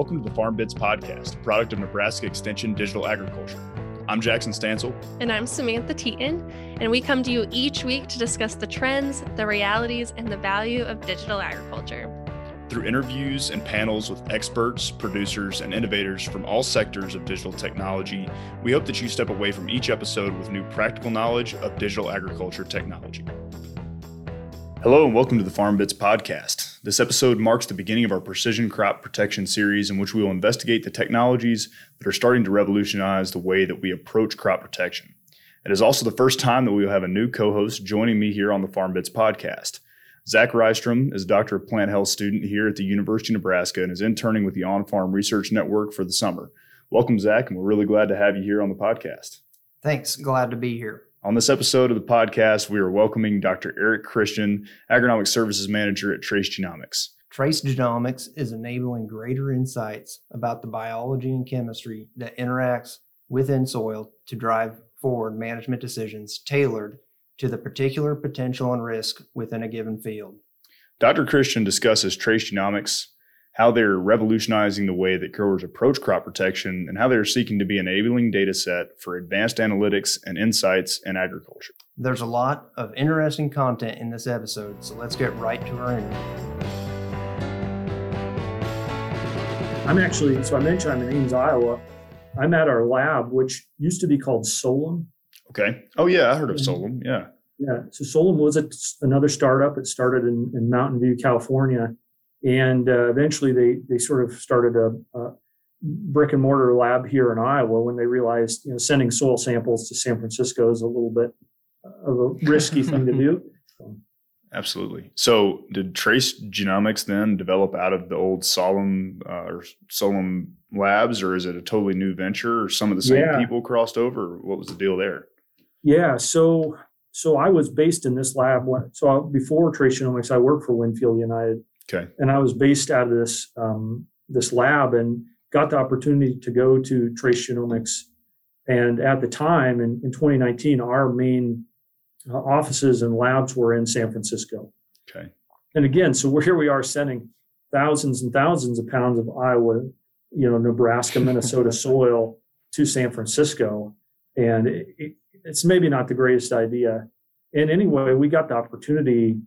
Welcome to the Farm Bits Podcast, a product of Nebraska Extension Digital Agriculture. I'm Jackson Stansel. And I'm Samantha Teaton. And we come to you each week to discuss the trends, the realities, and the value of digital agriculture. Through interviews and panels with experts, producers, and innovators from all sectors of digital technology, we hope that you step away from each episode with new practical knowledge of digital agriculture technology. Hello, and welcome to the Farm Bits Podcast. This episode marks the beginning of our precision crop protection series, in which we will investigate the technologies that are starting to revolutionize the way that we approach crop protection. It is also the first time that we will have a new co host joining me here on the Farm Bits Podcast. Zach Rystrom is a Doctor of Plant Health student here at the University of Nebraska and is interning with the On Farm Research Network for the summer. Welcome, Zach, and we're really glad to have you here on the podcast. Thanks. Glad to be here. On this episode of the podcast, we are welcoming Dr. Eric Christian, Agronomic Services Manager at Trace Genomics. Trace Genomics is enabling greater insights about the biology and chemistry that interacts within soil to drive forward management decisions tailored to the particular potential and risk within a given field. Dr. Christian discusses Trace Genomics, how they're revolutionizing the way that growers approach crop protection, and how they're seeking to be enabling data set for advanced analytics and insights in agriculture. There's a lot of interesting content in this episode, so let's get right to our interview. I'm actually, so I mentioned I'm in Ames, Iowa. I'm at our lab, which used to be called Solum. Okay. Oh, yeah, I heard of Solum. Yeah. Yeah. So Solum was a, another startup. It started in, in Mountain View, California and uh, eventually they they sort of started a, a, brick and mortar lab here in Iowa when they realized you know sending soil samples to San Francisco is a little bit of a risky thing to do. Absolutely. So, did Trace Genomics then develop out of the old Solum uh, or Solum Labs, or is it a totally new venture? Or some of the same yeah. people crossed over? what was the deal there? Yeah. So, so I was based in this lab. So before Trace Genomics, I worked for Winfield United Okay. And I was based out of this um, this lab and got the opportunity to go to Trace Genomics. And at the time, in, in 2019, our main uh, offices and labs were in San Francisco. Okay. And again, so we're, here we are sending thousands and thousands of pounds of Iowa, you know, Nebraska, Minnesota soil to San Francisco. And it, it, it's maybe not the greatest idea. And anyway, we got the opportunity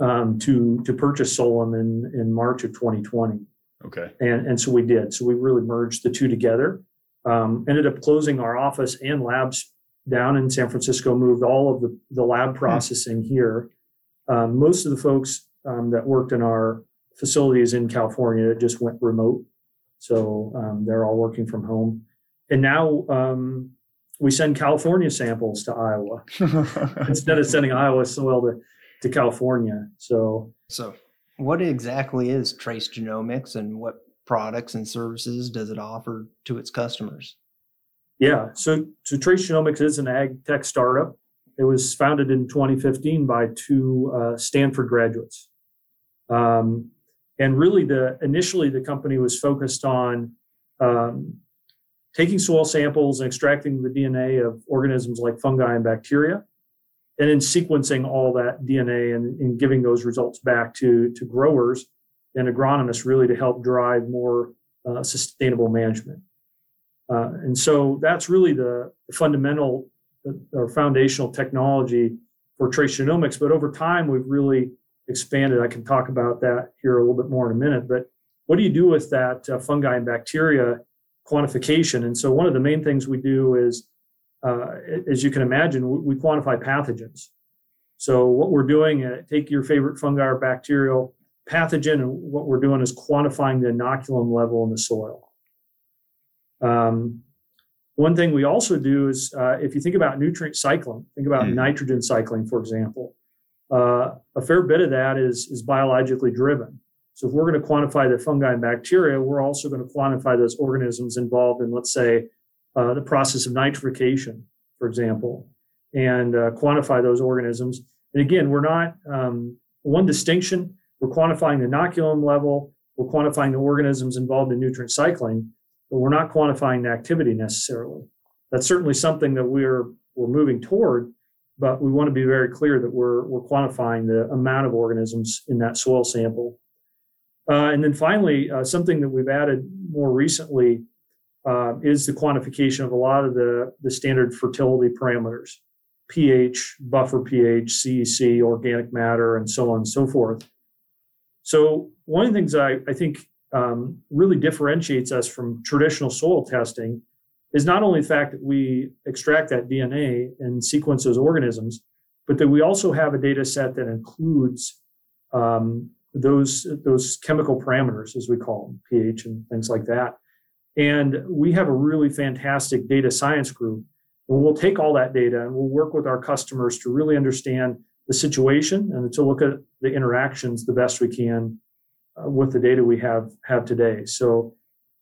um, to to purchase Solum in in March of 2020. Okay. And and so we did. So we really merged the two together. Um, ended up closing our office and labs down in San Francisco. Moved all of the the lab hmm. processing hmm. here. Um, most of the folks um, that worked in our facilities in California just went remote. So um, they're all working from home. And now um, we send California samples to Iowa instead of sending Iowa soil to to California. So, so what exactly is Trace Genomics and what products and services does it offer to its customers? Yeah, so, so Trace Genomics is an ag tech startup. It was founded in 2015 by two uh, Stanford graduates. Um, and really, the initially the company was focused on um, taking soil samples and extracting the DNA of organisms like fungi and bacteria, and then sequencing all that DNA and, and giving those results back to, to growers and agronomists really to help drive more uh, sustainable management. Uh, and so that's really the, fundamental or foundational technology for trace genomics. But over time, we've really expanded. I can talk about that here a little bit more in a minute. But what do you do with that uh, fungi and bacteria quantification? And so one of the main things we do is uh, as you can imagine, we quantify pathogens. So what we're doing, uh, take your favorite fungi or bacterial pathogen, and what we're doing is quantifying the inoculum level in the soil. Um, one thing we also do is, uh, if you think about nutrient cycling, think about mm. nitrogen cycling, for example. Uh, a fair bit of that is is biologically driven. So if we're going to quantify the fungi and bacteria, we're also going to quantify those organisms involved in, let's say, uh, the process of nitrification, for example, and uh, quantify those organisms. And again, we're not um, one distinction. We're quantifying the inoculum level. We're quantifying the organisms involved in nutrient cycling, but we're not quantifying the activity necessarily. That's certainly something that we're we're moving toward, but we want to be very clear that we're we're quantifying the amount of organisms in that soil sample. Uh, and then finally, uh, something that we've added more recently uh, is the quantification of a lot of the, the standard fertility parameters pH, buffer pH, CEC, organic matter, and so on and so forth. So, one of the things I, I think um, really differentiates us from traditional soil testing is not only the fact that we extract that DNA and sequence those organisms, but that we also have a data set that includes um, those those chemical parameters, as we call them, pH and things like that. And we have a really fantastic data science group. And we'll take all that data and we'll work with our customers to really understand the situation and to look at the interactions the best we can uh, with the data we have have today. So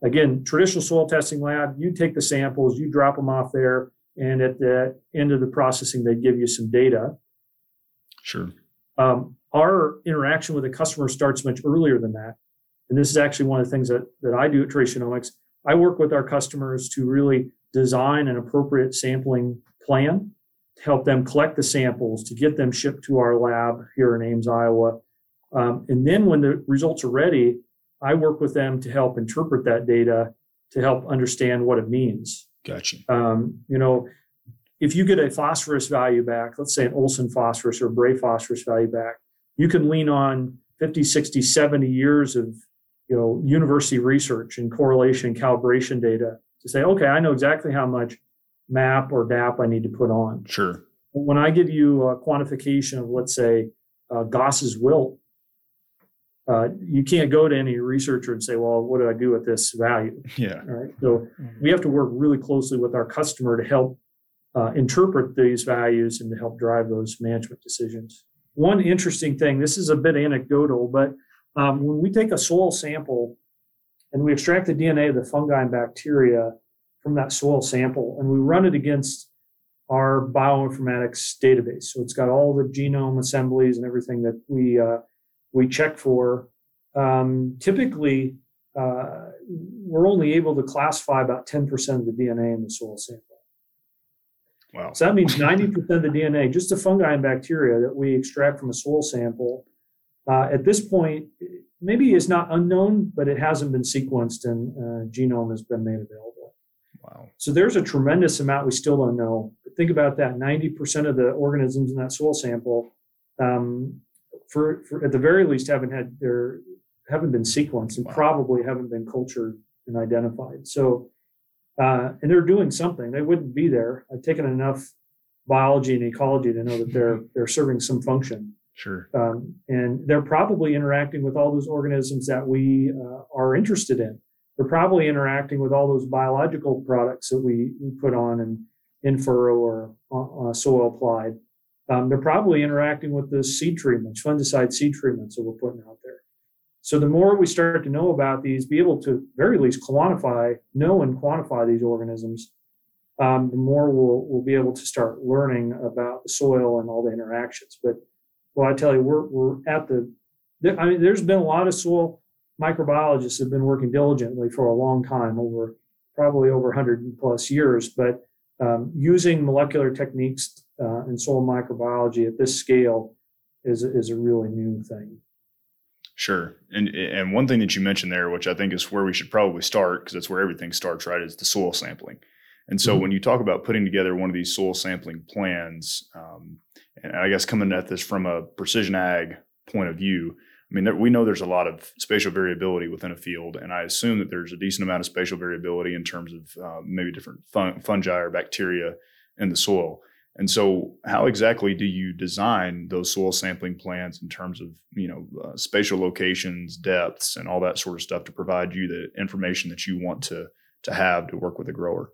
again, traditional soil testing lab, you take the samples, you drop them off there, and at the end of the processing, they give you some data. Sure. Um, our interaction with the customer starts much earlier than that. And this is actually one of the things that, that I do at Trace Genomics. I work with our customers to really design an appropriate sampling plan to help them collect the samples, to get them shipped to our lab here in Ames, Iowa. Um, and then when the results are ready, I work with them to help interpret that data to help understand what it means. Gotcha. Um, you know, if you get a phosphorus value back, let's say an Olsen phosphorus or Bray phosphorus value back, you can lean on 50, 60, 70 years of you know university research and correlation calibration data to say, okay, I know exactly how much MAP or DAP I need to put on. Sure. When I give you a quantification of, let's say, uh, Goss's wilt, uh, you can't go to any researcher and say, well, what do I do with this value? Yeah. Right. So we have to work really closely with our customer to help uh, interpret these values and to help drive those management decisions. One interesting thing, this is a bit anecdotal, but um, when we take a soil sample and we extract the DNA of the fungi and bacteria from that soil sample and we run it against our bioinformatics database. So it's got all the genome assemblies and everything that we uh, we check for. Um, typically, uh, we're only able to classify about 10% of the DNA in the soil sample. Wow. So that means 90% of the DNA, just the fungi and bacteria that we extract from a soil sample, uh, at this point, maybe is not unknown, but it hasn't been sequenced and uh, genome has been made available. Wow. So there's a tremendous amount we still don't know. But think about that 90% of the organisms in that soil sample, um, for, for, at the very least, haven't had their haven't been sequenced and Wow. probably haven't been cultured and identified. So uh, and they're doing something. They wouldn't be there. I've taken enough biology and ecology to know that they're they're serving some function, Sure. um, and they're probably interacting with all those organisms that we uh, are interested in. They're probably interacting with all those biological products that we, we put on and in furrow or soil applied. Um, they're probably interacting with the seed treatments, fungicide seed treatments that we're putting out there. So the more we start to know about these, be able to very least quantify, know and quantify these organisms, um, the more we'll we'll be able to start learning about the soil and all the interactions. But well, I tell you, we're we're at the. I mean, there's been a lot of soil microbiologists have been working diligently for a long time, over probably over 100 plus years. But um, using molecular techniques uh, in soil microbiology at this scale is is a really new thing. Sure. And and one thing that you mentioned there, which I think is where we should probably start, because that's where everything starts, right, is the soil sampling. And so Mhm. when you talk about putting together one of these soil sampling plans, um, and I guess coming at this from a precision ag point of view, I mean, there, we know there's a lot of spatial variability within a field, and I assume that there's a decent amount of spatial variability in terms of uh, maybe different fun, fungi or bacteria in the soil. And so, how exactly do you design those soil sampling plans in terms of you know uh, spatial locations, depths, and all that sort of stuff to provide you the information that you want to to have to work with a grower?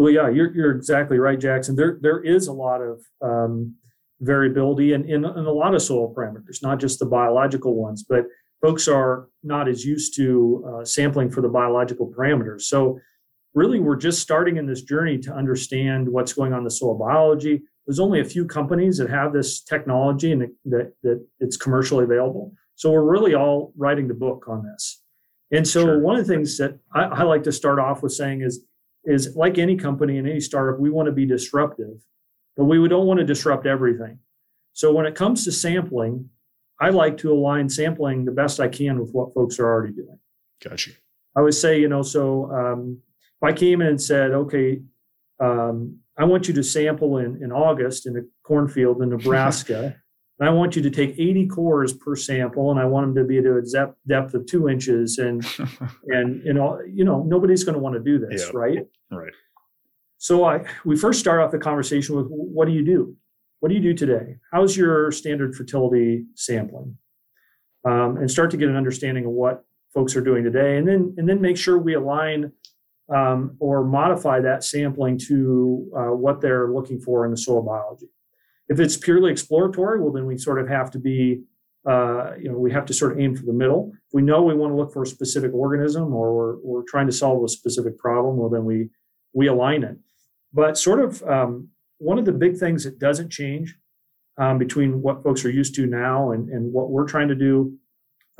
Well, yeah, you're you're exactly right, Jackson. There there is a lot of um, variability in, in in a lot of soil parameters, not just the biological ones, but folks are not as used to uh, sampling for the biological parameters. So really, we're just starting in this journey to understand what's going on in the soil biology. There's only a few companies that have this technology and that that it's commercially available. So we're really all writing the book on this. And so Sure. one of the things that I, I like to start off with saying is is like any company and any startup, we want to be disruptive, but we don't want to disrupt everything. So when it comes to sampling, I like to align sampling the best I can with what folks are already doing. Gotcha. I would say, you know, so um, if I came in and said, okay, um, I want you to sample in, in August in a cornfield in Nebraska, and I want you to take 80 cores per sample, and I want them to be at a depth of two inches, and and you know, you know, nobody's going to want to do this, Yeah. right? Right. So I we first start off the conversation with what do you do? What do you do today? How's your standard fertility sampling? Um, and start to get an understanding of what folks are doing today, and then and then make sure we align um, or modify that sampling to uh, what they're looking for in the soil biology. If it's purely exploratory, well, then we sort of have to be, uh, you know, we have to sort of aim for the middle. If we know we want to look for a specific organism or we're, we're trying to solve a specific problem, well, then we we align it. But sort of um, one of the big things that doesn't change um, between what folks are used to now and, and what we're trying to do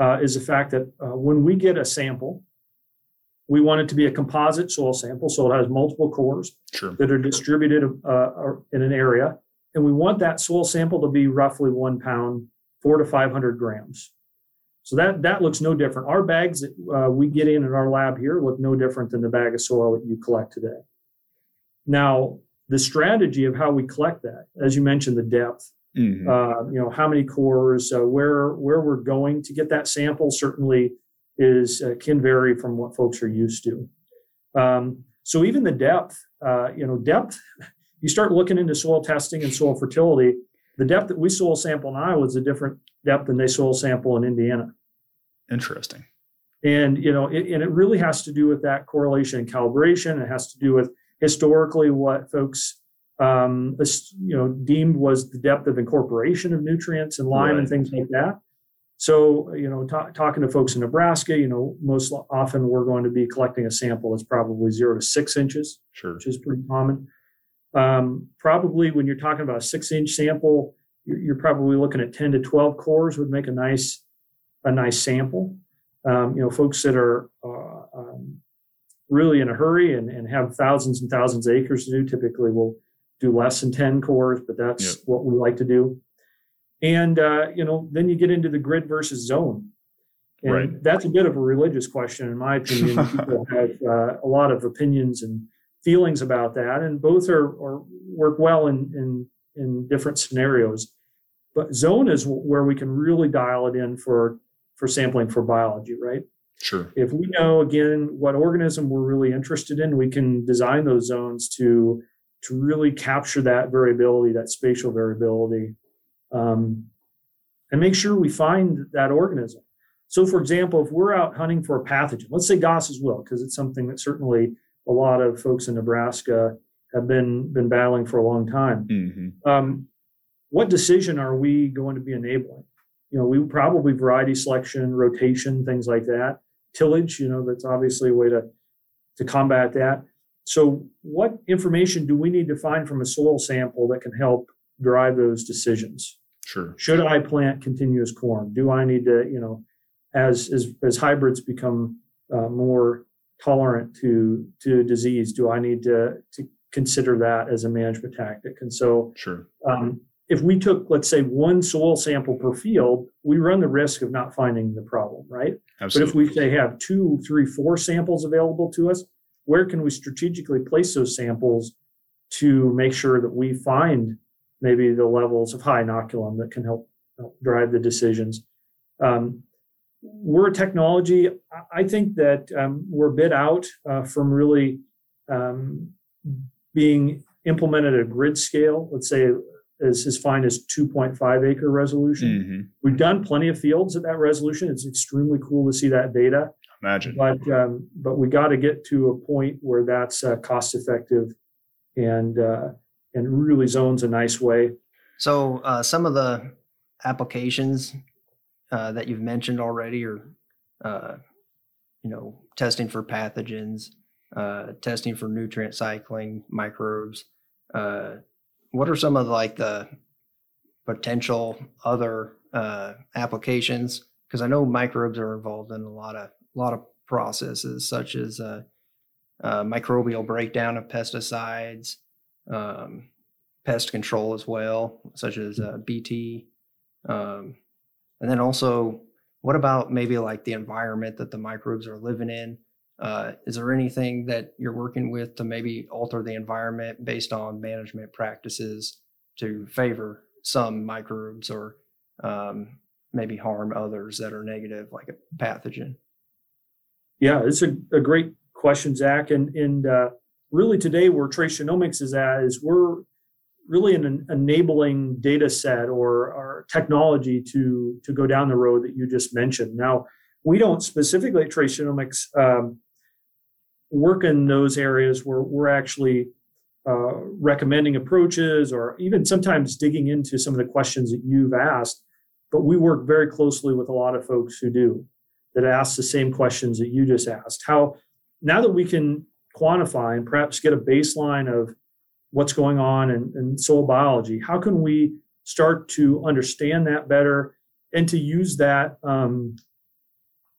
uh, is the fact that uh, when we get a sample, we want it to be a composite soil sample, so it has multiple cores Sure. that are distributed uh, in an area, and we want that soil sample to be roughly one pound, four to five hundred grams. So that that looks no different. Our bags that uh, we get in in our lab here look no different than the bag of soil that you collect today. Now, the strategy of how we collect that, as you mentioned, the depth, Mhm. uh, you know, how many cores, uh, where where we're going to get that sample certainly is uh, can vary from what folks are used to. Um, so even the depth, uh, you know, depth. You start looking into soil testing and soil fertility. The depth that we soil sample in Iowa is a different depth than they soil sample in Indiana. Interesting. And you know, it, and it really has to do with that correlation and calibration. It has to do with historically what folks, um, you know, deemed was the depth of incorporation of nutrients and lime and things like that. So you know, ta- talking to folks in Nebraska, you know, most often we're going to be collecting a sample that's probably zero to six inches Sure. which is pretty common. Um, probably when you're talking about a six inch sample, you're, you're probably looking at 10 to 12 cores would make a nice, a nice sample. Um, you know, folks that are uh, um, really in a hurry and, and have thousands and thousands of acres to do typically will do less than 10 cores, but that's Yep. what we like to do. And, uh, you know, then you get into the grid versus zone. And Right. that's a bit of a religious question, in my opinion. People have uh, a lot of opinions and feelings about that, and both are, are work well in, in in different scenarios. But zone is where we can really dial it in for for sampling for biology, right? Sure. If we know again what organism we're really interested in, we can design those zones to to really capture that variability, that spatial variability, um, and make sure we find that organism. So, for example, if we're out hunting for a pathogen, let's say Goss's wilt, because it's something that certainly a lot of folks in Nebraska have been been battling for a long time. hmm Um, what decision are we going to be enabling? You know, we probably variety selection, rotation, things like that. Tillage, you know, that's obviously a way to to combat that. So, what information do we need to find from a soil sample that can help drive those decisions? Sure. Should I plant continuous corn? Do I need to, you know, as as as hybrids become uh, more tolerant to to disease, do I need to to consider that as a management tactic? And so, Sure. um, if we took, let's say, one soil sample per field, we run the risk of not finding the problem, right? Absolutely. But if we say have two, three, four samples available to us, where can we strategically place those samples to make sure that we find maybe the levels of high inoculum that can help, help drive the decisions? Um, we're a technology. I- I think that um, we're a bit out uh, from really um, being implemented at a grid scale. Let's say as, as fine as 2.5 acre resolution. Mhm. We've done plenty of fields at that resolution. It's extremely cool to see that data, Imagine. but um, but we got to get to a point where that's uh, cost effective and uh, and really zones a nice way. So uh, some of the applications uh, that you've mentioned already are, uh, you know, testing for pathogens, uh, testing for nutrient cycling, microbes. Uh, what are some of like the potential other uh, applications? Because I know microbes are involved in a lot of lot of processes, such as microbial breakdown of pesticides. Um, pest control as well, such as BT. Um, And then also, what about maybe like the environment that the microbes are living in? Uh, is there anything that you're working with to maybe alter the environment based on management practices to favor some microbes or um, maybe harm others that are negative, like a pathogen? Yeah, it's a, a great question, Zach. And, and uh, really today where trace genomics is at is we're really an enabling data set or, or technology to, to go down the road that you just mentioned. Now, we don't specifically at Trace Genomics um, work in those areas where we're actually uh, recommending approaches or even sometimes digging into some of the questions that you've asked. But we work very closely with a lot of folks who do that ask the same questions that you just asked. How now that we can quantify and perhaps get a baseline of what's going on in, in soil biology, how can we start to understand that better and to use that um,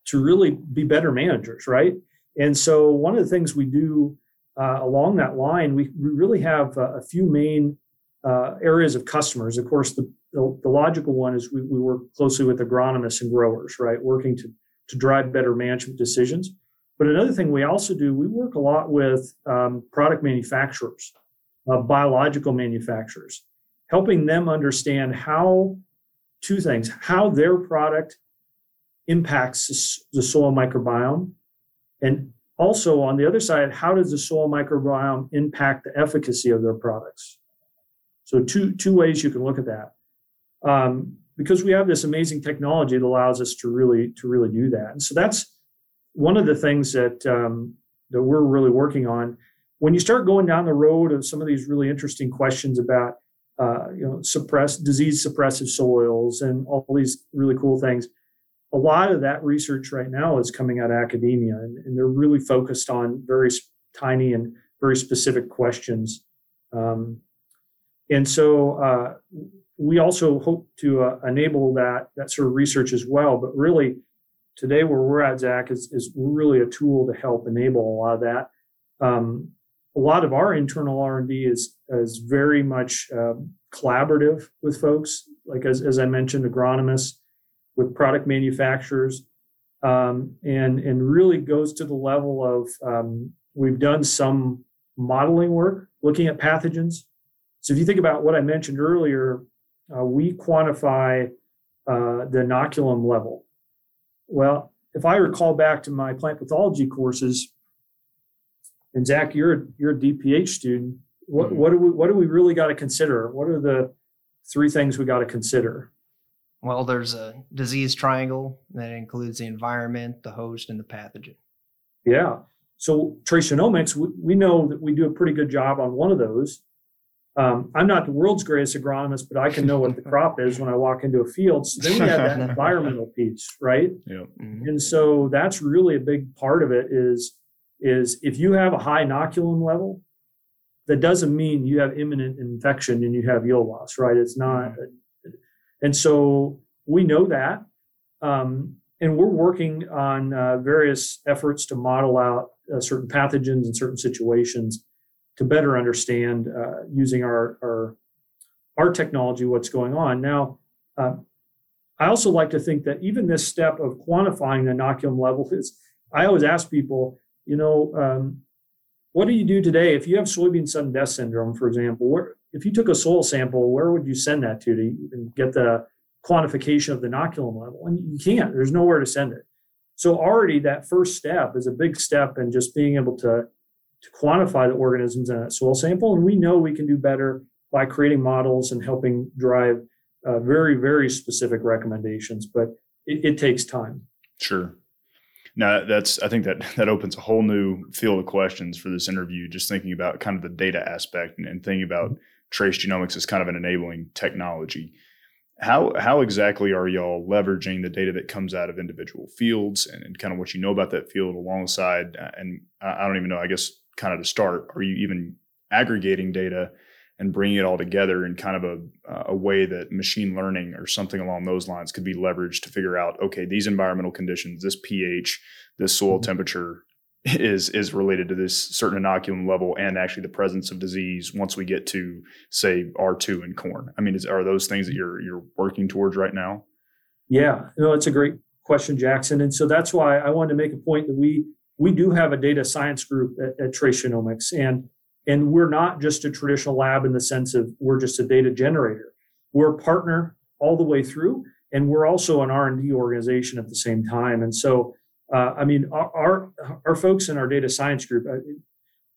to really be better managers, right? And so, one of the things we do uh, along that line, we, we really have a, few main uh, areas of customers. Of course, the, the, the logical one is we, we, work closely with agronomists and growers, right? Working to, to drive better management decisions. But another thing we also do, we work a lot with um, product manufacturers, uh, biological manufacturers, helping them understand how two things how their product impacts the soil microbiome and also on the other side how does the soil microbiome impact the efficacy of their products? So two two ways you can look at that. Um, because we have this amazing technology that allows us to really to really do that. And so that's one of the things that um, that we're really working on when you start going down the road of some of these really interesting questions about uh, you know suppress disease suppressive soils and all these really cool things a lot of that research right now is coming out of academia and, and they're really focused on very tiny and very specific questions. Um, and so uh, we also hope to uh, enable that that sort of research as well but really today where we're at zach is, is really a tool to help enable a lot of that. Um, a lot of our internal r&d is, is very much um, collaborative with folks. Like as, as i mentioned agronomists with product manufacturers um, and and really goes to the level of um, we've done some modeling work looking at pathogens. So if you think about what i mentioned earlier uh, we quantify uh, the inoculum level. Well if i recall back to my plant pathology courses and Zach, you're you're a DPH student. What mm-hmm. what do we what do we really got to consider? What are the three things we got to consider? Well, there's a disease triangle that includes the environment, the host, and the pathogen. Yeah. So trace genomics, we, we know that we do a pretty good job on one of those. Um, I'm not the world's greatest agronomist, but I can know what the crop is when I walk into a field. So then we have that environmental piece, right? Yeah. Mm-hmm. And so that's really a big part of it is is if you have a high inoculum level, that doesn't mean you have imminent infection and you have yield loss, right? It's not. Mm-hmm. And so we know that. Um, and we're working on uh, various efforts to model out uh, certain pathogens in certain situations to better understand uh, using our, our, our technology what's going on. Now, um, I also like to think that even this step of quantifying the inoculum level is. I always ask people, you know, um, what do you do today if you have soybean sudden death syndrome, for example? Where, if you took a soil sample, where would you send that to to get the quantification of the inoculum level? And you can't. There's nowhere to send it. So already that first step is a big step in just being able to to quantify the organisms in that soil sample. And we know we can do better by creating models and helping drive uh, very very specific recommendations. But it, it takes time. Sure. Now that's I think that that opens a whole new field of questions for this interview. Just thinking about kind of the data aspect and, and thinking about trace genomics as kind of an enabling technology. How how exactly are y'all leveraging the data that comes out of individual fields and, and kind of what you know about that field alongside? Uh, and I don't even know. I guess kind of to start, are you even aggregating data and bringing it all together in kind of a, a way that machine learning or something along those lines could be leveraged to figure out okay these environmental conditions this ph this soil mm-hmm. temperature is is related to this certain inoculum level and actually the presence of disease once we get to say R2 in corn. I mean, is, are those things that you're you're working towards right now? Yeah, no, it's a great question, Jackson. And so that's why I wanted to make a point that we we do have a data science group at, at Trace Genomics, and and we're not just a traditional lab in the sense of we're just a data generator. We're a partner all the way through, and we're also an R and D organization at the same time. And so, uh, I mean, our, our, folks in our data science group, uh,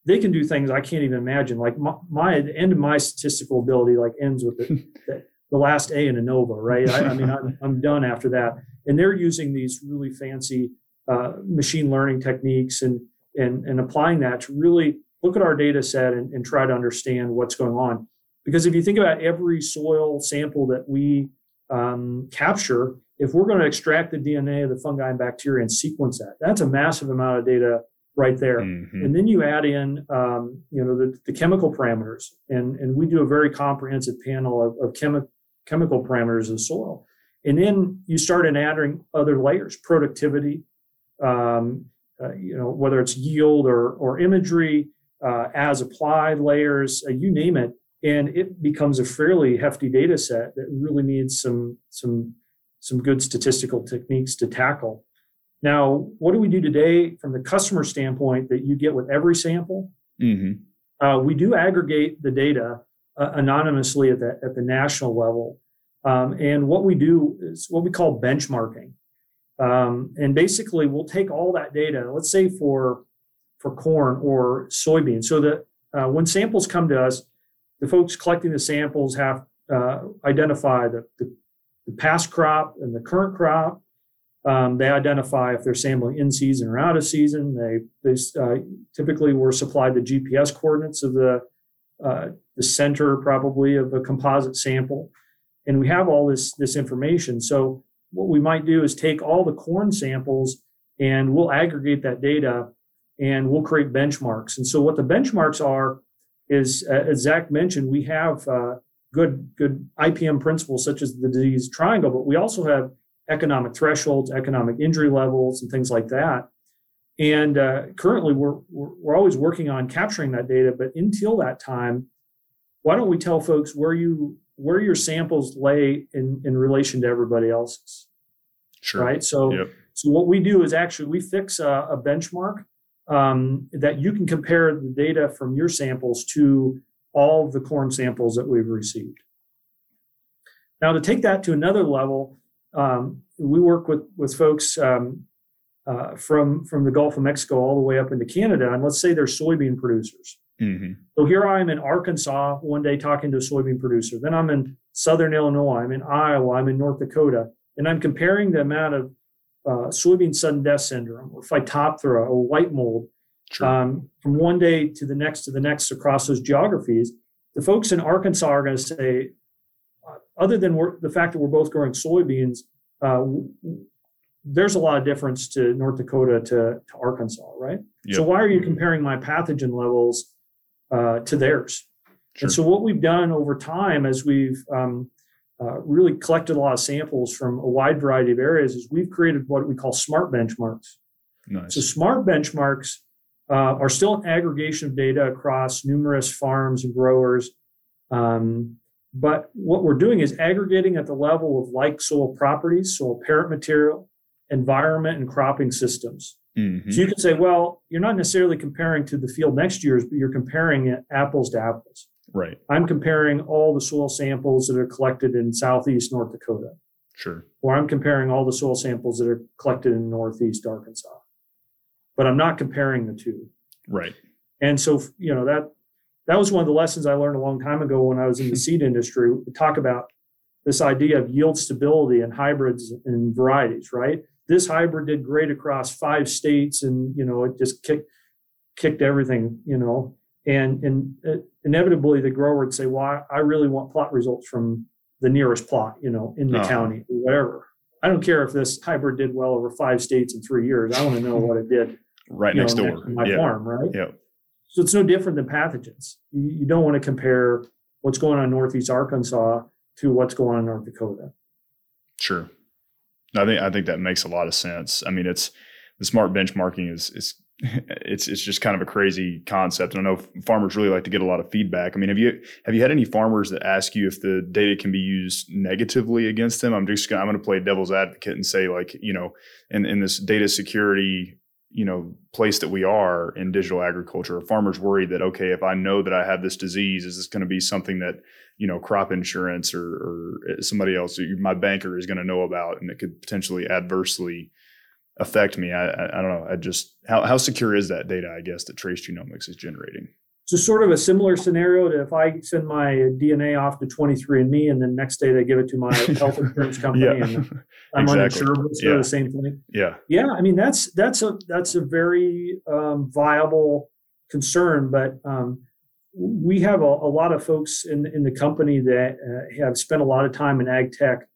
they can do things I can't even imagine. Like my, my the end of my statistical ability like ends with the, the, the last A in ANOVA, right? I, I mean, I'm, I'm done after that. And they're using these really fancy uh, machine learning techniques and and and applying that to really look at our data set and, and try to understand what's going on. Because if you think about every soil sample that we um, capture, if we're going to extract the DNA of the fungi and bacteria and sequence that, that's a massive amount of data right there. Mm-hmm. And then you add in, um, you know, the, the, chemical parameters, and and we do a very comprehensive panel of, of chemi- chemical parameters of soil. And then you start in adding other layers, productivity, um, uh, you know, whether it's yield or or imagery, uh, as applied layers, uh, you name it, and it becomes a fairly hefty data set that really needs some some some good statistical techniques to tackle. Now, what do we do today from the customer standpoint that you get with every sample? Mm-hmm. Uh, we do aggregate the data uh, anonymously at the at the national level, um, and what we do is what we call benchmarking. Um, and basically, we'll take all that data. Let's say for for corn or soybean. So that uh, when samples come to us, the folks collecting the samples have uh, identify the, the, the, past crop and the current crop. Um, they identify if they're sampling in season or out of season. They they uh, typically were supplied the GPS coordinates of the uh, the center probably of a composite sample, and we have all this this information. So what we might do is take all the corn samples and we'll aggregate that data and we'll create benchmarks. And so what the benchmarks are is, uh, as Zach mentioned, we have uh, good good IPM principles such as the disease triangle, but we also have economic thresholds, economic injury levels, and things like that. And uh, currently, we're, we're we're always working on capturing that data. But until that time, why don't we tell folks where you where your samples lay in in relation to everybody else's? Sure. Right. So yep. so what we do is actually we fix a, a benchmark um, that you can compare the data from your samples to all the corn samples that we've received. Now, to take that to another level, um, we work with with folks um, uh, from from the Gulf of Mexico all the way up into Canada, and let's say they're soybean producers. Mm-hmm. So here I am in Arkansas one day talking to a soybean producer. Then I'm in Southern Illinois. I'm in Iowa. I'm in North Dakota, and I'm comparing the amount of uh, soybean sudden death syndrome or phytophthora or white mold um, from one day to the next to the next across those geographies. The folks in Arkansas are going to say, uh, other than the fact that we're both growing soybeans, uh, there's a lot of difference to North Dakota to, to Arkansas, right? Yep. So why are you comparing my pathogen levels uh, to theirs? Sure. And so what we've done over time as we've um, uh, really collected a lot of samples from a wide variety of areas is we've created what we call smart benchmarks. Nice. So smart benchmarks uh, are still an aggregation of data across numerous farms and growers. Um, but what we're doing is aggregating at the level of like soil properties, soil parent material, environment, and cropping systems. Mm-hmm. So you can say, well, you're not necessarily comparing to the field next year's, but you're comparing apples to apples. Right. I'm comparing all the soil samples that are collected in southeast North Dakota. Sure. Or I'm comparing all the soil samples that are collected in northeast Arkansas. But I'm not comparing the two. Right. And so, you know, that that was one of the lessons I learned a long time ago when I was in the seed industry. We talk about this idea of yield stability and hybrids and varieties, right? This hybrid did great across five states and, you know, it just kicked kicked everything, you know and and uh, inevitably the grower would say, "Well, I, I, really want plot results from the nearest plot, you know, in the uh-huh. county, or whatever. I don't care if this hybrid did well over five states in three years. I want to know what it did right next know, door, next my yeah. farm, right? Yeah. So it's no different than pathogens. You, you don't want to compare what's going on in Northeast Arkansas to what's going on in North Dakota. Sure. I think I think that makes a lot of sense. I mean, it's the smart benchmarking is is it's it's just kind of a crazy concept. And I know farmers really like to get a lot of feedback. I mean, have you have you had any farmers that ask you if the data can be used negatively against them? I'm just gonna, I'm going to play devil's advocate and say like you know in in this data security you know place that we are in digital agriculture, farmers worried that okay, if I know that I have this disease, is this going to be something that you know crop insurance or, or somebody else, my banker is going to know about, and it could potentially adversely affect me? I, I, I don't know. I just how how secure is that data? I guess that Trace Genomics is generating. So sort of a similar scenario to if I send my DNA off to 23andMe and then next day they give it to my health insurance company yeah. and I'm exactly. uninsurable. It's yeah. the same thing. Yeah. Yeah. I mean, that's, that's a, that's a very um, viable concern, but um, we have a, a, lot of folks in, in the company that uh, have spent a lot of time in ag tech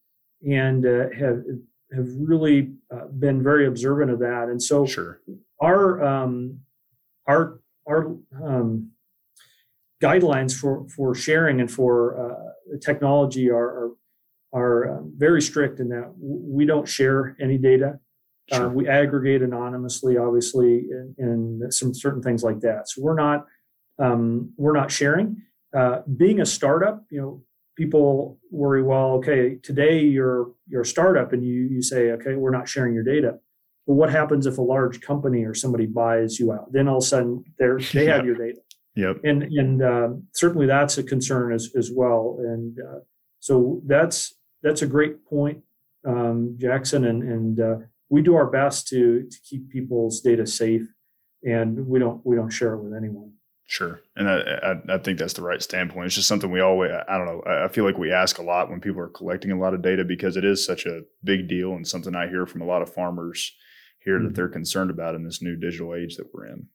and uh, have have really uh, been very observant of that. And so sure. our um, our our um, guidelines for for sharing and for uh, technology are are, are um, very strict in that we don't share any data. Uh, sure. Uh, we aggregate anonymously, obviously, and, some certain things like that. So we're not um, we're not sharing. Uh, being a startup, you know, people worry, well, okay, today you're you're a startup and you you say, okay, we're not sharing your data. But what happens if a large company or somebody buys you out? Then all of a sudden they're they have your data. Yep. And and uh, certainly that's a concern as as well. And uh, so that's that's a great point, um, Jackson. And and uh, we do our best to to keep people's data safe, and we don't we don't share it with anyone. Sure, and I, I, I think that's the right standpoint. It's just something we always I don't know. I feel like we ask a lot when people are collecting a lot of data because it is such a big deal and something I hear from a lot of farmers here mm-hmm. that they're concerned about in this new digital age that we're in.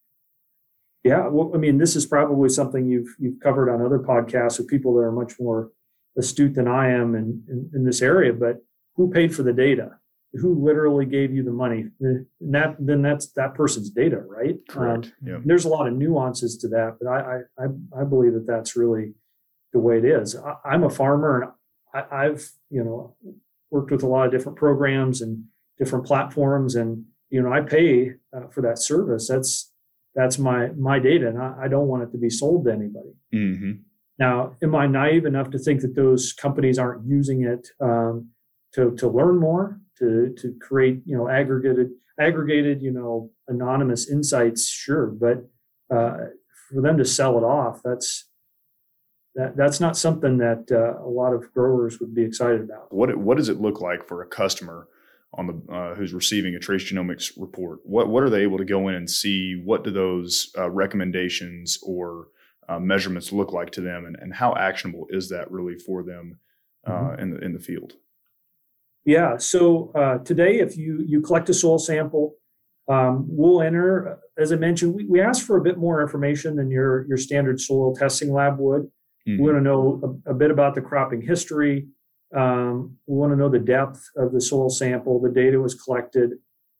Yeah, well, I mean, this is probably something you've you've covered on other podcasts with people that are much more astute than I am in, in, in this area. But who paid for the data? Who literally gave you the money? And that then that's that person's data right? Correct um, yeah. there's a lot of nuances to that but I, I i believe that that's really the way it is. I, am a farmer and I, i've you know worked with a lot of different programs and different platforms and you know i pay uh, for that service. That's that's my my data and i, I don't want it to be sold to anybody. Mm-hmm. now am i naive enough to think that those companies aren't using it um, to to learn more to to create you know aggregated aggregated you know anonymous insights sure but uh, for them to sell it off that's that that's not something that uh, a lot of growers would be excited about. What what does it look like for a customer on the uh, who's receiving a trace genomics report? What what are they able to go in and see? What do those uh, recommendations or uh, measurements look like to them? And, and how actionable is that really for them uh, mm-hmm. in the in the field yeah. So uh, today, if you you collect a soil sample, um, we'll enter. As I mentioned, we, we ask for a bit more information than your your standard soil testing lab would. Mm-hmm. We want to know a, a, bit about the cropping history. Um, we want to know the depth of the soil sample, the data was collected,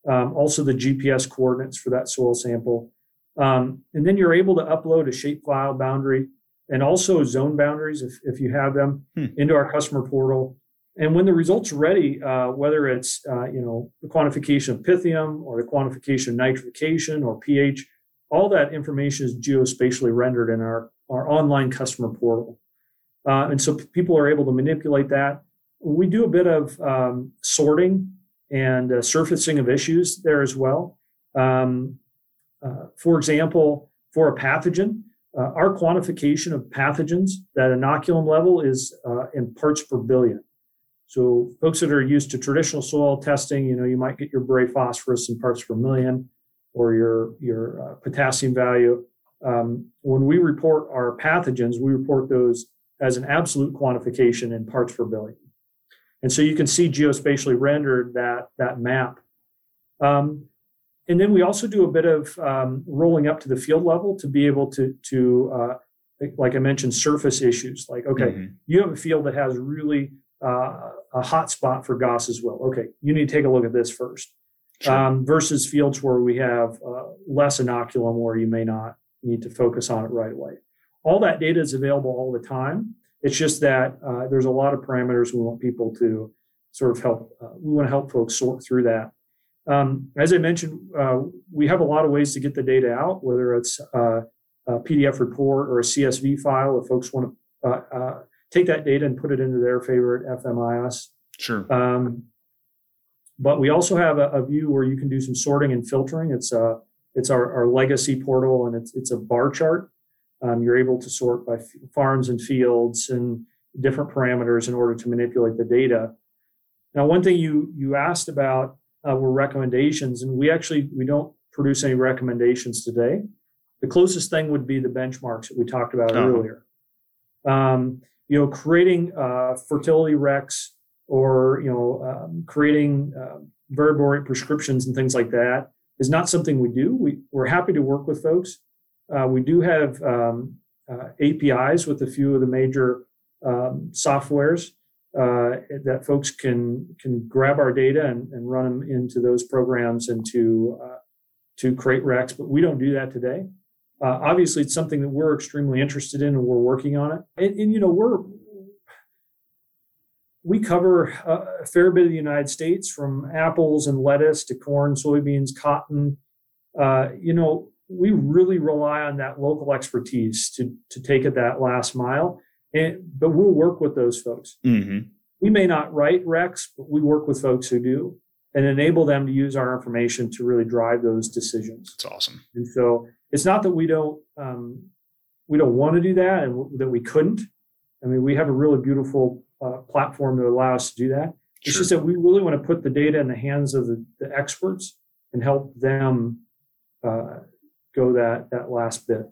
um, also the GPS coordinates for that soil sample. Um, and then you're able to upload a shapefile boundary and also zone boundaries if, if you have them hmm. into our customer portal. And when the results are ready, uh, whether it's uh, you know the quantification of pythium or the quantification of nitrification or pH, all that information is geospatially rendered in our, our online customer portal. Uh, and so people are able to manipulate that. We do a bit of um, sorting and uh, surfacing of issues there as well. Um, uh, for example, for a pathogen, uh, our quantification of pathogens, that inoculum level is in parts per billion. So folks that are used to traditional soil testing, you know, you might get your Bray phosphorus in parts per million or your your uh, potassium value. Um, when we report our pathogens, we report those as an absolute quantification in parts per billion. And so you can see geospatially rendered that that map. Um, and then we also do a bit of um, rolling up to the field level to be able to to uh, like I mentioned, surface issues. Like, okay, mm-hmm. you have a field that has really uh, a hot spot for Goss's wilt. Okay, you need to take a look at this first. Sure. Um, versus fields where we have uh, less inoculum where you may not need to focus on it right away. All that data is available all the time. It's just that uh, there's a lot of parameters we want people to sort of help. Uh, we want to help folks sort through that. um, as I mentioned, uh, we have a lot of ways to get the data out, whether it's uh, a PDF report or a CSV file if folks want to uh, uh, take that data and put it into their favorite FMIS. Sure. Um, but we also have a, a, view where you can do some sorting and filtering. It's a, it's our, our legacy portal and it's, it's a bar chart. Um, you're able to sort by f- farms and fields and different parameters in order to manipulate the data. Now, one thing you you asked about uh, were recommendations, and we actually we don't produce any recommendations today. The closest thing would be the benchmarks that we talked about uh-huh. earlier. Um, you know, creating uh, fertility recs or you know um, creating uh, variable prescriptions and things like that is not something we do. We, we're happy to work with folks. Uh, we do have um, uh, APIs with a few of the major um, softwares uh, that folks can can grab our data and, and run them into those programs and to uh, to create recs. But we don't do that today. Uh, obviously, it's something that we're extremely interested in, and we're working on it. And, and you know, we're we cover a fair bit of the United States, from apples and lettuce to corn, soybeans, cotton. Uh, you know, we really rely on that local expertise to to take it that last mile. And, but we'll work with those folks. Mm-hmm. We may not write recs, but we work with folks who do and enable them to use our information to really drive those decisions. That's awesome. And so it's not that we don't um, we don't want to do that and w- that we couldn't. I mean, we have a really beautiful uh, platform to allow us to do that. It's just that we really want to put the data in the hands of the, the experts and help them uh, go that that last bit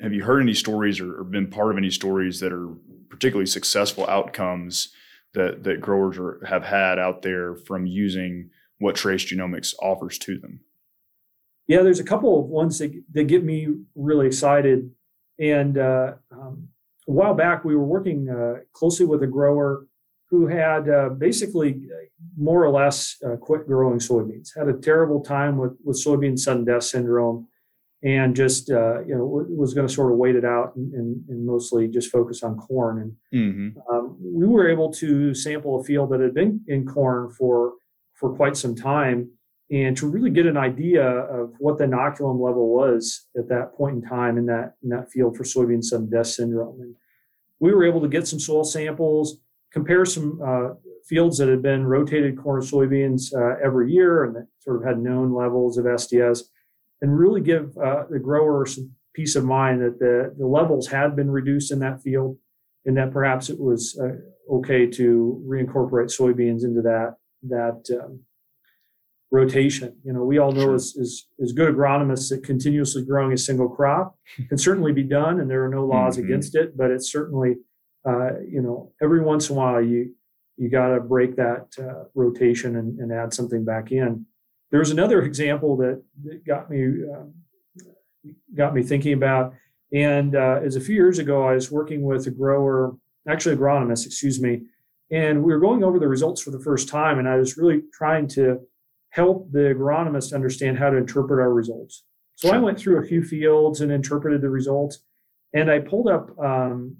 have you heard any stories or, or, been part of any stories that are particularly successful outcomes that that growers are, have had out there from using what trace genomics offers to them? Yeah there's a couple of ones that, that get me really excited. And uh, um, a while back we were working uh, closely with a grower who had uh, basically uh, more or less uh, quit growing soybeans had a terrible time with, with soybean sudden death syndrome and just uh, you know was going to sort of wait it out and, and, and mostly just focus on corn. And mm-hmm. um, we were able to sample a field that had been in corn for for quite some time, and to really get an idea of what the inoculum level was at that point in time in that in that field for soybean sudden death syndrome. And we were able to get some soil samples, compare some uh, fields that had been rotated corn soybeans uh, every year and that sort of had known levels of SDS and really give uh, the grower some peace of mind that the, the levels had been reduced in that field and that perhaps it was uh, okay to reincorporate soybeans into that that um, rotation. You know, we all know sure. as, as, as good agronomists that continuously growing a single crop can certainly be done, and there are no laws mm-hmm. against it. But it's certainly, uh, you know, every once in a while you you got to break that uh, rotation and, and, add something back in. There's another example that, that got me um, got me thinking about, and uh, is a few years ago I was working with a grower, actually agronomist, excuse me, and we were going over the results for the first time, and I was really trying to help the agronomist understand how to interpret our results. So sure. I went through a few fields and interpreted the results, and I pulled up. Um,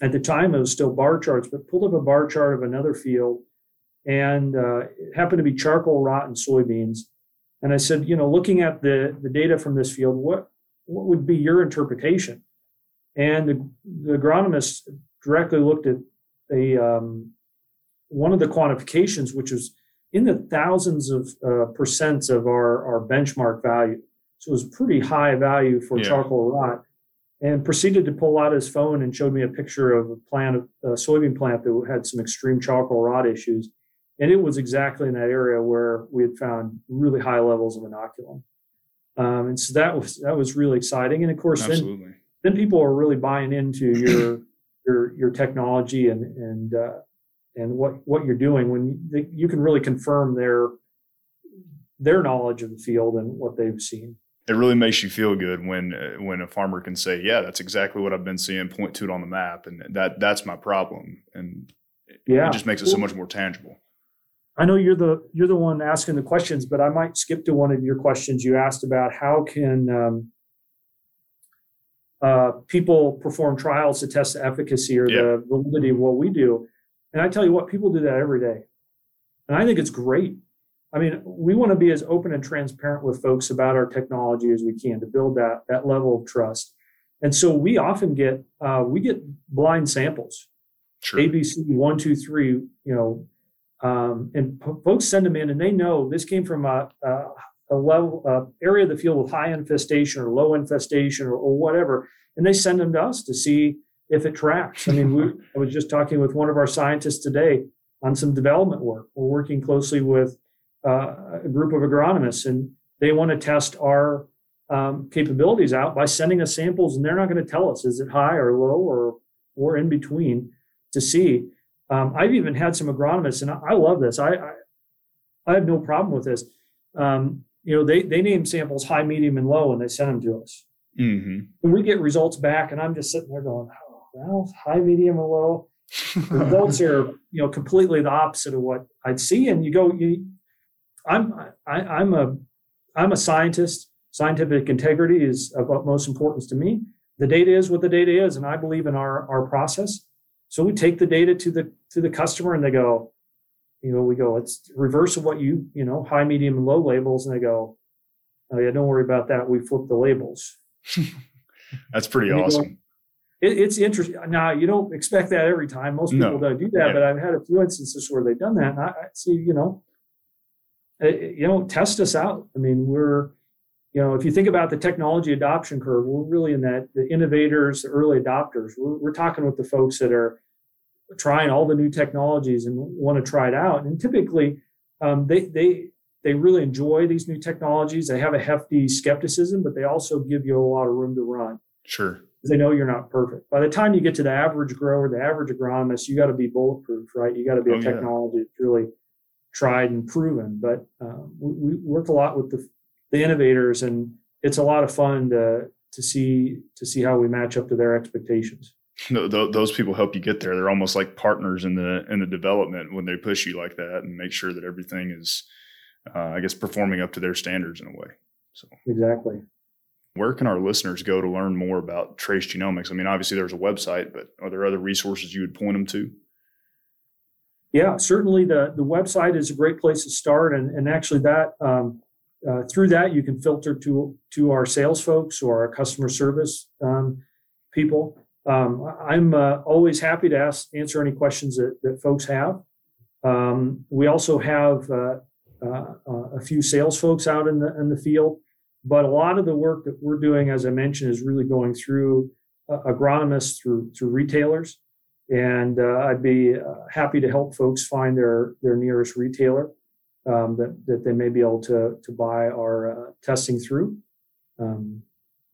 at the time, it was still bar charts, but pulled up a bar chart of another field and uh, it happened to be charcoal rot in soybeans. And I said, you know, looking at the, the data from this field, what, what would be your interpretation? And the, the agronomist directly looked at a um, one of the quantifications, which was in the thousands of uh, percents of our, our benchmark value. So it was pretty high value for yeah. charcoal rot. And proceeded to pull out his phone and showed me a picture of a plant, a soybean plant that had some extreme charcoal rot issues and it was exactly in that area where we had found really high levels of inoculum. Um, and so that was that was really exciting. And of course, Absolutely. then then people are really buying into your your your technology and and uh, and what what you're doing when you, you can really confirm their their knowledge of the field and what they've seen. It really makes you feel good when uh, when a farmer can say, "Yeah, that's exactly what I've been seeing." Point to it on the map, and that that's my problem, and yeah, it just makes it so much more tangible. I know you're the you're the one asking the questions, but I might skip to one of your questions. You asked about how can um, uh, people perform trials to test the efficacy or yeah. the validity of what we do, and I tell you what, people do that every day, and I think it's great. I mean, we want to be as open and transparent with folks about our technology as we can to build that that level of trust. And so we often get uh, we get blind samples, sure. ABC one two three, you know, um, and p- folks send them in, and they know this came from a, a, a level area of the field with high infestation or low infestation or, or whatever, and they send them to us to see if it tracks. I mean, we, I was just talking with one of our scientists today on some development work. We're working closely with uh, a group of agronomists, and they want to test our um, capabilities out by sending us samples, and they're not going to tell us is it high or low or or in between to see. Um, I've even had some agronomists, and I, I love this. I, I, I have no problem with this. Um, you know, they they name samples high, medium, and low, and they send them to us. Mm-hmm. And we get results back, and I'm just sitting there going, oh, well, high, medium, and low. the results are you know completely the opposite of what I'd see, and you go, you, I'm I, I'm a I'm a scientist. Scientific integrity is of utmost importance to me. The data is what the data is, and I believe in our our process. So we take the data to the to the customer, and they go, you know, we go, it's reverse of what you you know, high, medium, and low labels, and they go, oh yeah, don't worry about that. We flip the labels. That's pretty awesome. Go, it, it's interesting. Now you don't expect that every time. Most people no. don't do that, yeah. but I've had a few instances where they've done that, and I, I see, you know, uh, you know, test us out. I mean, we're, you know, if you think about the technology adoption curve, we're really in that the innovators, the early adopters. We're, we're talking with the folks that are trying all the new technologies and want to try it out. And typically, um, they they they really enjoy these new technologies. They have a hefty skepticism, but they also give you a lot of room to run. Sure. They know you're not perfect. By the time you get to the average grower, the average agronomist, you got to be bulletproof, right? You got to be oh, a technology yeah. that's really tried and proven. But um, we, we, work a lot with the, the innovators, and it's a lot of fun to to see to see how we match up to their expectations. Those people help you get there. They're almost like partners in the in the development when they push you like that and make sure that everything is, uh, I guess, performing up to their standards in a way. So exactly. Where can our listeners go to learn more about trace genomics? I mean, obviously there's a website, but are there other resources you would point them to? yeah, certainly the, the website is a great place to start. And, and actually, that um, uh, through that, you can filter to, to our sales folks or our customer service um, people. Um, I'm uh, always happy to ask, answer any questions that, that folks have. Um, we also have uh, uh, a few sales folks out in the, in the field, but a lot of the work that we're doing, as I mentioned, is really going through uh, agronomists, through, through retailers and uh, I'd be uh, happy to help folks find their their nearest retailer um, that that they may be able to to buy our uh, testing through. Um,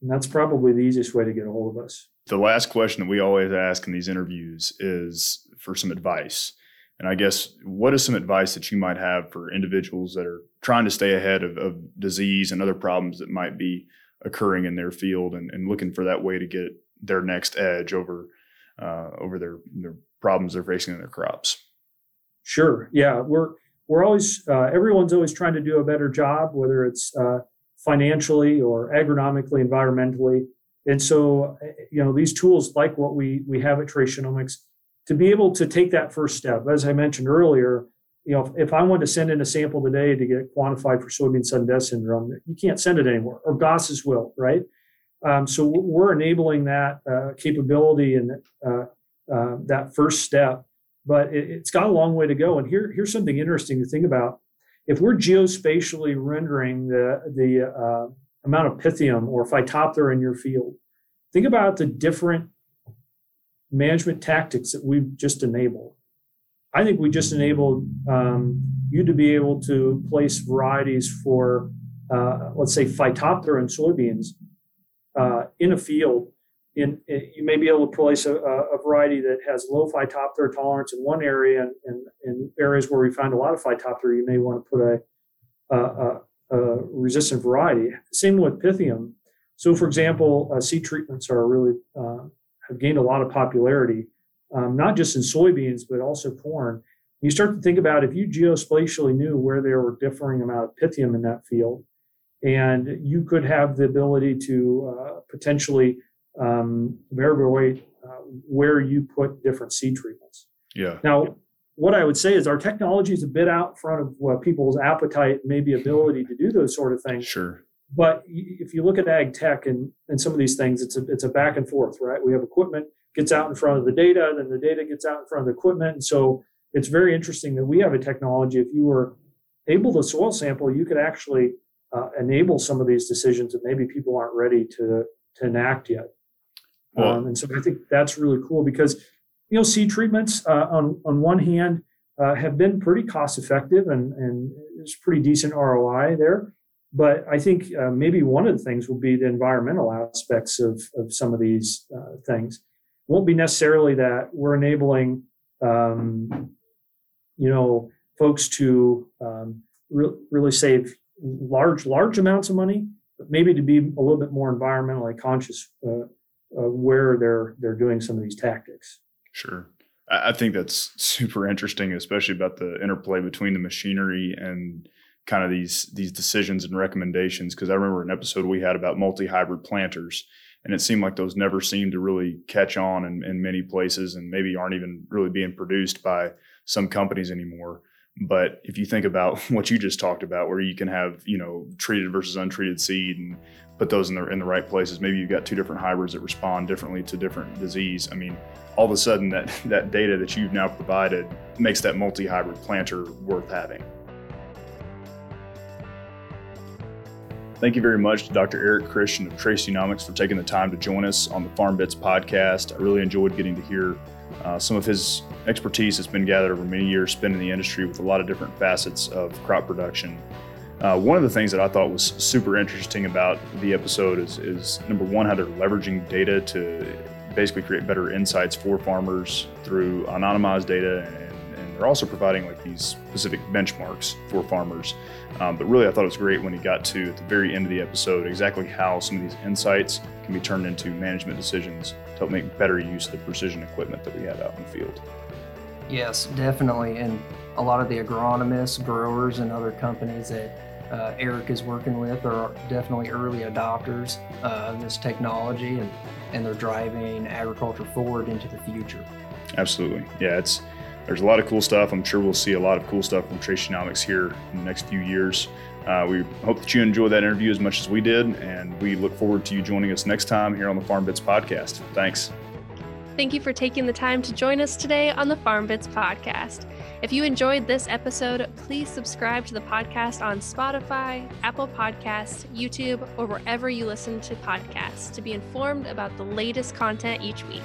and that's probably the easiest way to get a hold of us. The last question that we always ask in these interviews is for some advice. And I guess what is some advice that you might have for individuals that are trying to stay ahead of, of disease and other problems that might be occurring in their field and, and looking for that way to get their next edge over uh, over their their problems they're facing in their crops. Sure. Yeah, we're we're always uh, everyone's always trying to do a better job, whether it's uh, financially or agronomically, environmentally. And so, you know, these tools like what we we have at Trace Genomics to be able to take that first step. As I mentioned earlier, you know, if, if I want to send in a sample today to get quantified for soybean sudden death syndrome, you can't send it anymore, or Goss's wilt, right? Um, so we're enabling that uh, capability and uh, uh, that first step, but it, has got a long way to go. And here, here's something interesting to think about. If we're geospatially rendering the, the uh, amount of pythium or phytophthora in your field, think about the different management tactics that we've just enabled. I think we just enabled um, you to be able to place varieties for, uh, let's say, phytophthora and soybeans uh, in a field, in, in, you may be able to place a, a, variety that has low phytophthora tolerance in one area, and, and in areas where we find a lot of phytophthora, you may want to put a, a, a resistant variety. Same with Pythium. So, for example, uh, seed treatments are really uh, have gained a lot of popularity, um, not just in soybeans but also corn. You start to think about if you geospatially knew where there were differing amount of Pythium in that field, and you could have the ability to uh, potentially um, evaluate uh, where you put different seed treatments. Yeah. Now, what I would say is our technology is a bit out front of uh, people's appetite, maybe ability to do those sort of things. Sure. But if you look at ag tech and, and some of these things, it's a, it's a back and forth, right? We have equipment gets out in front of the data, then the data gets out in front of the equipment. And so it's very interesting that we have a technology. If you were able to soil sample, you could actually uh, enable some of these decisions that maybe people aren't ready to, to enact yet. Um, and so I think that's really cool because you know seed treatments uh, on on one hand uh, have been pretty cost effective and and it's pretty decent ROI there. But I think uh, maybe one of the things will be the environmental aspects of of some of these uh, things. Won't be necessarily that we're enabling um, you know folks to um, re- really save large large amounts of money, but maybe to be a little bit more environmentally conscious uh, where they're they're doing some of these tactics. Sure. I think that's super interesting, especially about the interplay between the machinery and kind of these these decisions and recommendations. Because I remember an episode we had about multi-hybrid planters, and it seemed like those never seemed to really catch on in, in many places, and maybe aren't even really being produced by some companies anymore. But if you think about what you just talked about, where you can have you know treated versus untreated seed and put those in the in the right places, maybe you've got two different hybrids that respond differently to different disease. I mean, all of a sudden that that data that you've now provided makes that multi-hybrid planter worth having. Thank you very much to Dr. Eric Christian of Trace Genomics for taking the time to join us on the Farm Bits podcast. I really enjoyed getting to hear uh, some of his expertise that's been gathered over many years spent in the industry with a lot of different facets of crop production. Uh, one of the things that I thought was super interesting about the episode is, is number one, how they're leveraging data to basically create better insights for farmers through anonymized data and, and they're also providing like these specific benchmarks for farmers. Um, but really i thought it was great when he got to at the very end of the episode exactly how some of these insights can be turned into management decisions to help make better use of the precision equipment that we have out in the field. Yes definitely. And a lot of the agronomists growers and other companies that uh, Eric is working with are definitely early adopters uh, of this technology and, and they're driving agriculture forward into the future. Absolutely. Yeah, it's there's a lot of cool stuff. I'm sure we'll see a lot of cool stuff from Trace Genomics here in the next few years. Uh, we hope that you enjoyed that interview as much as we did, and we look forward to you joining us next time here on the Farm Bits podcast. Thanks. Thank you for taking the time to join us today on the Farm Bits podcast. If you enjoyed this episode, please subscribe to the podcast on Spotify, Apple Podcasts, YouTube, or wherever you listen to podcasts to be informed about the latest content each week.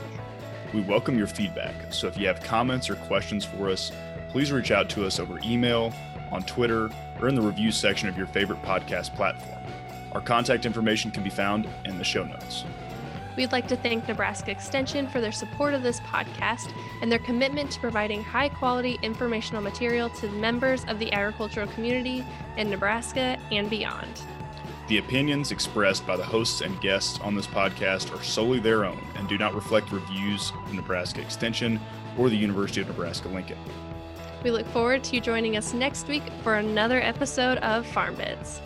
We welcome your feedback, so if you have comments or questions for us, please reach out to us over email, on Twitter, or in the review section of your favorite podcast platform. Our contact information can be found in the show notes. We'd like to thank Nebraska Extension for their support of this podcast and their commitment to providing high quality informational material to members of the agricultural community in Nebraska and beyond. The opinions expressed by the hosts and guests on this podcast are solely their own and do not reflect reviews of Nebraska Extension or the University of Nebraska Lincoln. We look forward to you joining us next week for another episode of Farm Bits.